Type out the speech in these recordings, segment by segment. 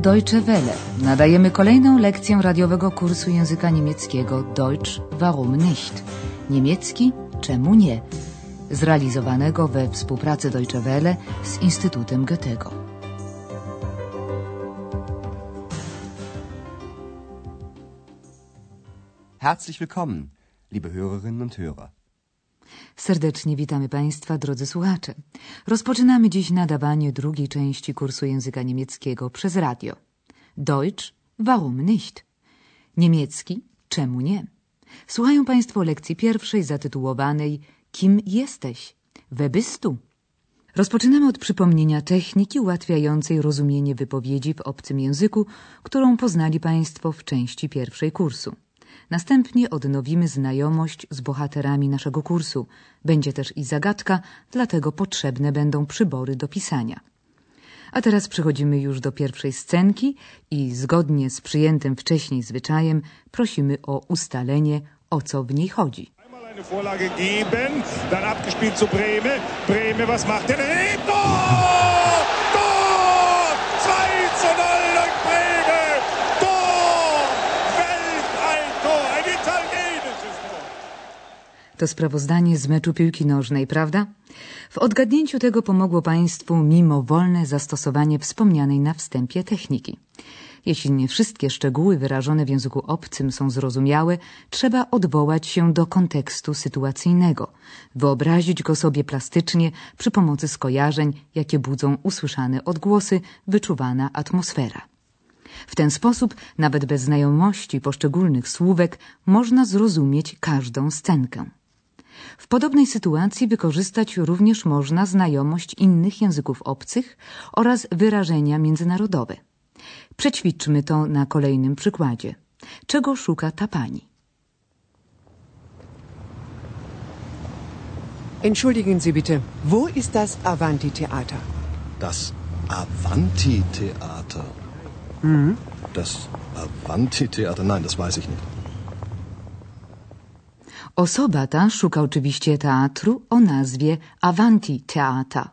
Deutsche Welle. Nadajemy kolejną lekcję radiowego kursu języka niemieckiego Deutsch warum nicht? Niemiecki czemu nie? Zrealizowanego we współpracy Deutsche Welle z Instytutem Goethego. Herzlich willkommen, liebe Hörerinnen und Hörer. Serdecznie witamy Państwa, drodzy słuchacze. Rozpoczynamy dziś nadawanie drugiej części kursu języka niemieckiego przez radio. Deutsch, warum nicht? Niemiecki, czemu nie? Słuchają Państwo lekcji pierwszej zatytułowanej Kim jesteś? Du? Rozpoczynamy od przypomnienia techniki ułatwiającej rozumienie wypowiedzi w obcym języku, którą poznali Państwo w części pierwszej kursu. Następnie odnowimy znajomość z bohaterami naszego kursu. Będzie też i zagadka, dlatego potrzebne będą przybory do pisania. A teraz przechodzimy już do pierwszej scenki i zgodnie z przyjętym wcześniej zwyczajem prosimy o ustalenie, o co w niej chodzi. Vorlage geben, dann abgespielt zu Breme. Breme, was macht! Tor! 2 zu 0 durch Breme! Tor! Weltalltor! Ein italienisches Tor! To sprawozdanie z meczu piłki nożnej, prawda? W odgadnięciu tego pomogło Państwu mimowolne zastosowanie wspomnianej na wstępie techniki. Jeśli nie wszystkie szczegóły wyrażone w języku obcym są zrozumiałe, trzeba odwołać się do kontekstu sytuacyjnego, wyobrazić go sobie plastycznie przy pomocy skojarzeń, jakie budzą usłyszane odgłosy, wyczuwana atmosfera. W ten sposób, nawet bez znajomości poszczególnych słówek, można zrozumieć każdą scenkę. W podobnej sytuacji wykorzystać również można znajomość innych języków obcych oraz wyrażenia międzynarodowe. Przećwiczmy to na kolejnym przykładzie. Czego szuka ta pani? Entschuldigen Sie bitte, wo ist das Avanti-Theater? Das Avanti-Theater. Das Avanti-Theater, nein, das weiß ich nicht. Osoba ta szuka oczywiście teatru o nazwie Avanti Teata.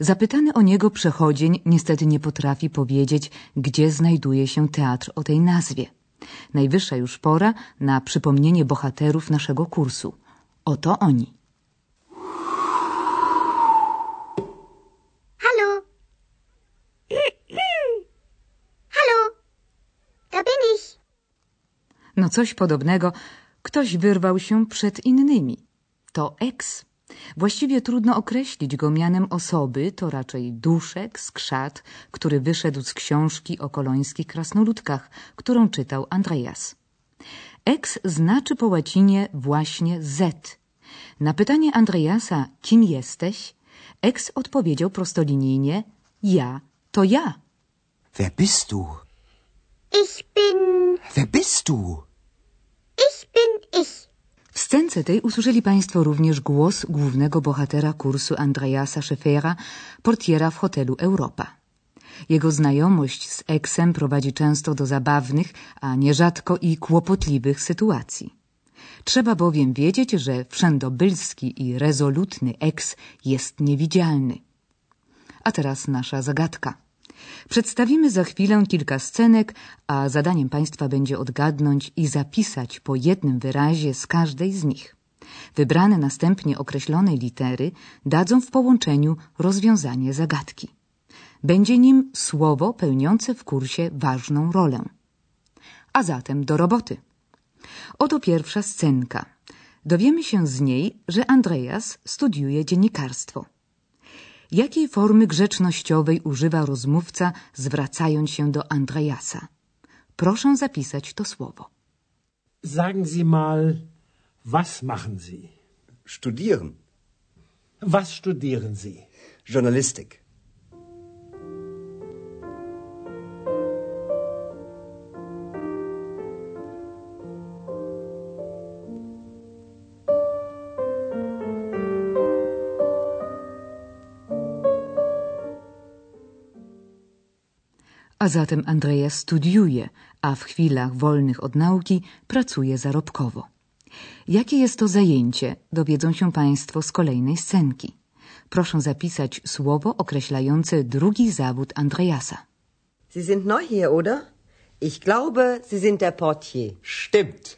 Zapytany o niego przechodzień niestety nie potrafi powiedzieć, gdzie znajduje się teatr o tej nazwie. Najwyższa już pora na przypomnienie bohaterów naszego kursu. Oto oni. Hallo. Hallo. Da bin ich. No coś podobnego, ktoś wyrwał się przed innymi. To eks. Właściwie trudno określić go mianem osoby, to raczej duszek, skrzat, który wyszedł z książki o kolońskich krasnoludkach, którą czytał Andreas. Eks znaczy po łacinie właśnie Z. Na pytanie Andreasa, kim jesteś, eks odpowiedział prostolinijnie, ja to ja. Wer bist du? Ich bin. Wer bist du? Bin ich. W scence tej usłyszeli Państwo również głos głównego bohatera kursu Andreasa Scheffera, portiera w hotelu Europa. Jego znajomość z eksem prowadzi często do zabawnych, a nierzadko i kłopotliwych sytuacji. Trzeba bowiem wiedzieć, że wszędobylski i rezolutny eks jest niewidzialny. A teraz nasza zagadka. Przedstawimy za chwilę kilka scenek, a zadaniem Państwa będzie odgadnąć i zapisać po jednym wyrazie z każdej z nich. Wybrane następnie określone litery dadzą w połączeniu rozwiązanie zagadki. Będzie nim słowo pełniące w kursie ważną rolę. A zatem do roboty. Oto pierwsza scenka. Dowiemy się z niej, że Andreas studiuje dziennikarstwo. Jakiej formy grzecznościowej używa rozmówca, zwracając się do Andreasa? Proszę zapisać to słowo. Sagen Sie mal, was machen Sie? Studieren. Was studieren Sie? Journalistik. A zatem Andreas studiuje, a w chwilach wolnych od nauki pracuje zarobkowo. Jakie jest to zajęcie, dowiedzą się Państwo z kolejnej scenki. Proszę zapisać słowo określające drugi zawód Andreasa. Sie sind neu hier, oder? Ich glaube, Sie sind der Portier. Stimmt.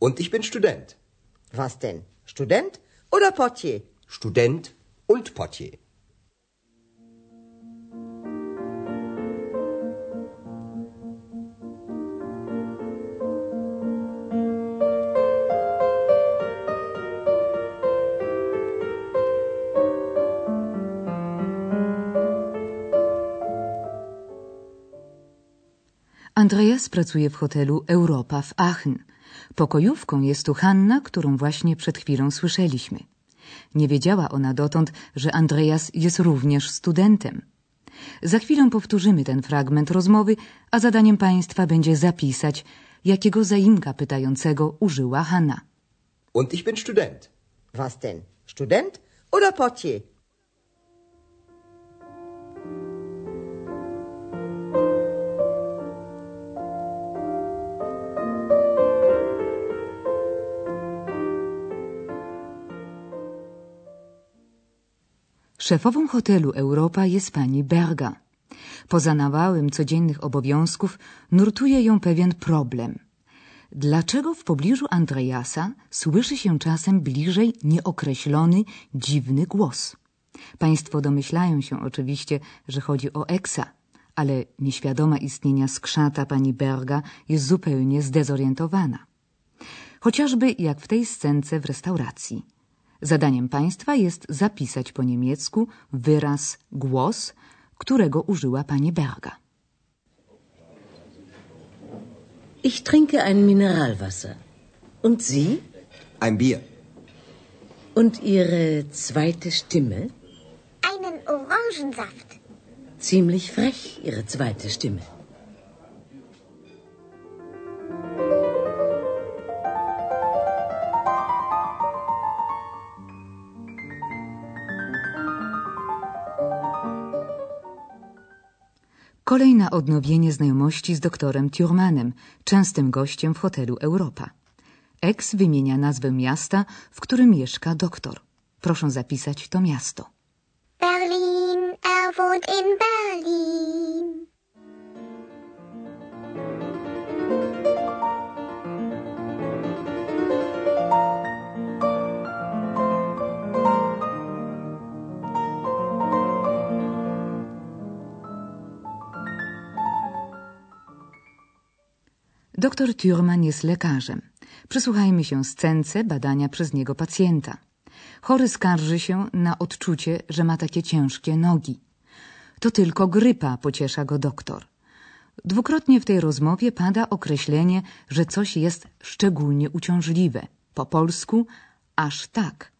Und ich bin Student. Was denn? Student oder Portier? Student und Portier. Andreas pracuje w hotelu Europa w Aachen. Pokojówką jest tu Hanna, którą właśnie przed chwilą słyszeliśmy. Nie wiedziała ona dotąd, że Andreas jest również studentem. Za chwilę powtórzymy ten fragment rozmowy, a zadaniem państwa będzie zapisać, jakiego zaimka pytającego użyła Hanna. Und ich bin Student. Was denn? Student oder Portier? Szefową hotelu Europa jest pani Berga. Poza nawałem codziennych obowiązków nurtuje ją pewien problem. Dlaczego w pobliżu Andreasa słyszy się czasem bliżej nieokreślony, dziwny głos? Państwo domyślają się oczywiście, że chodzi o Eksa, ale nieświadoma istnienia skrzata pani Berga jest zupełnie zdezorientowana. Chociażby jak w tej scence w restauracji – Zadaniem państwa jest zapisać po niemiecku wyraz głos, którego użyła pani Berga. Ich trinke ein Mineralwasser. Und Sie? Ein Bier. Und Ihre zweite Stimme? Einen Orangensaft. Ziemlich frech, Ihre zweite Stimme. Kolej na odnowienie znajomości z doktorem Thurmanem, częstym gościem w hotelu Europa. Ex wymienia nazwę miasta, w którym mieszka doktor. Proszę zapisać to miasto. Berlin, er wohnt in Berlin. Doktor Thurman jest lekarzem. Przysłuchajmy się scence badania przez niego pacjenta. Chory skarży się na odczucie, że ma takie ciężkie nogi. To tylko grypa, pociesza go doktor. Dwukrotnie w tej rozmowie pada określenie, że coś jest szczególnie uciążliwe. Po polsku aż tak.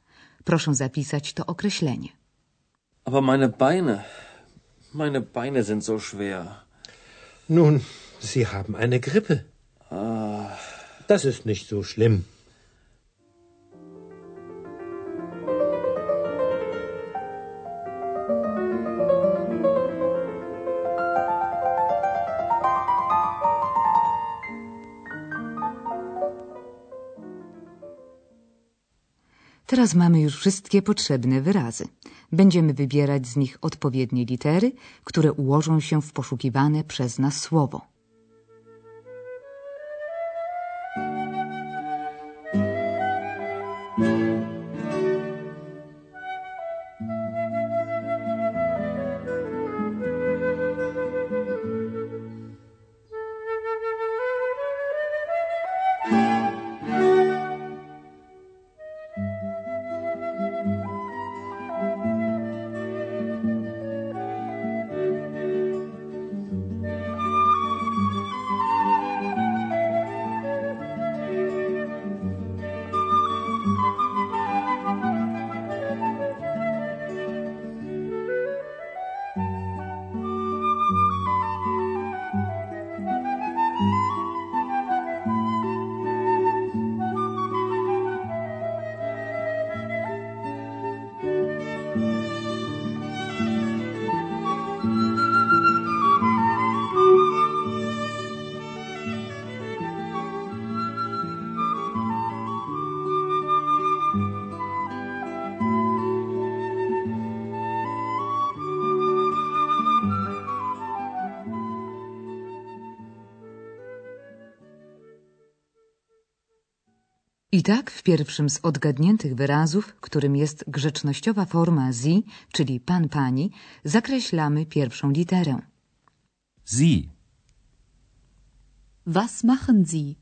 Proszę zapisać to określenie. Aber meine Beine, meine Beine sind so schwer. Nun, Sie haben eine Grippe. Das ist nicht so schlimm. Teraz mamy już wszystkie potrzebne wyrazy. Będziemy wybierać z nich odpowiednie litery, które ułożą się w poszukiwane przez nas słowo. I tak w pierwszym z odgadniętych wyrazów, którym jest grzecznościowa forma sie, czyli pan pani, zakreślamy pierwszą literę. Sie. Was machen Sie?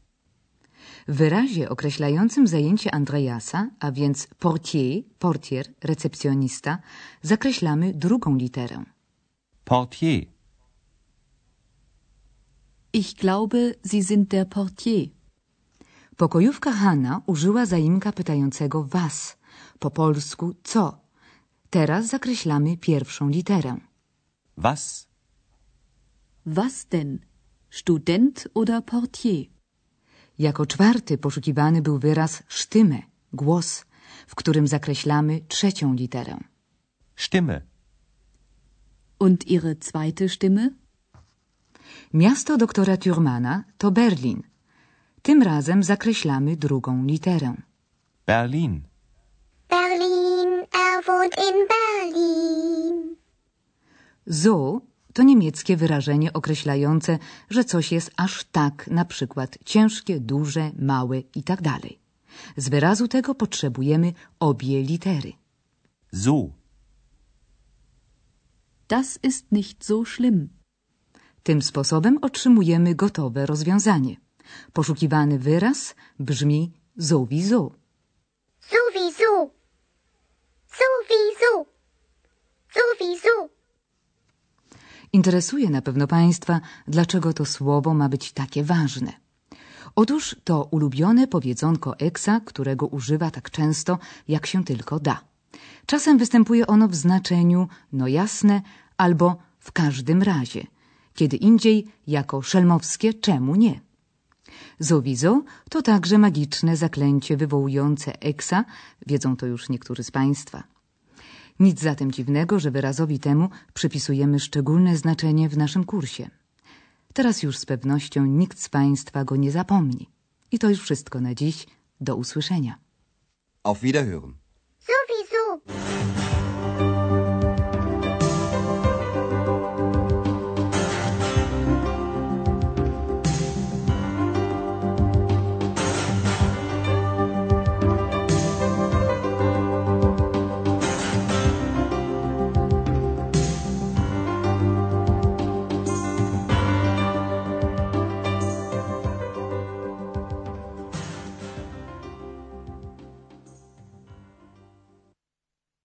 W wyrazie określającym zajęcie Andreasa, a więc portier, portier, recepcjonista, zakreślamy drugą literę. Portier. Ich glaube, Sie sind der Portier. Pokojówka Hanna użyła zaimka pytającego was, po polsku co. Teraz zakreślamy pierwszą literę. Was? Was denn? Student oder Portier? Jako czwarty poszukiwany był wyraz sztymę, głos, w którym zakreślamy trzecią literę. Stimme. Und Ihre zweite Stimme? Miasto doktora Thurmana to Berlin. Tym razem zakreślamy drugą literę. Berlin. Berlin, er wohnt in Berlin. So to niemieckie wyrażenie określające, że coś jest aż tak, na przykład ciężkie, duże, małe i tak dalej. Z wyrazu tego potrzebujemy obie litery. So. Das ist nicht so schlimm. Tym sposobem otrzymujemy gotowe rozwiązanie. Poszukiwany wyraz brzmi sowieso. Sowieso. Sowieso. Sowieso. Interesuje na pewno Państwa, dlaczego to słowo ma być takie ważne. Otóż to ulubione powiedzonko Eksa, którego używa tak często, jak się tylko da. Czasem występuje ono w znaczeniu no jasne albo w każdym razie, kiedy indziej jako szelmowskie czemu nie. Zowizo to także magiczne zaklęcie wywołujące Eksa, wiedzą to już niektórzy z Państwa. Nic zatem dziwnego, że wyrazowi temu przypisujemy szczególne znaczenie w naszym kursie. Teraz już z pewnością nikt z Państwa go nie zapomni. I to już wszystko na dziś. Do usłyszenia. Auf Wiederhören.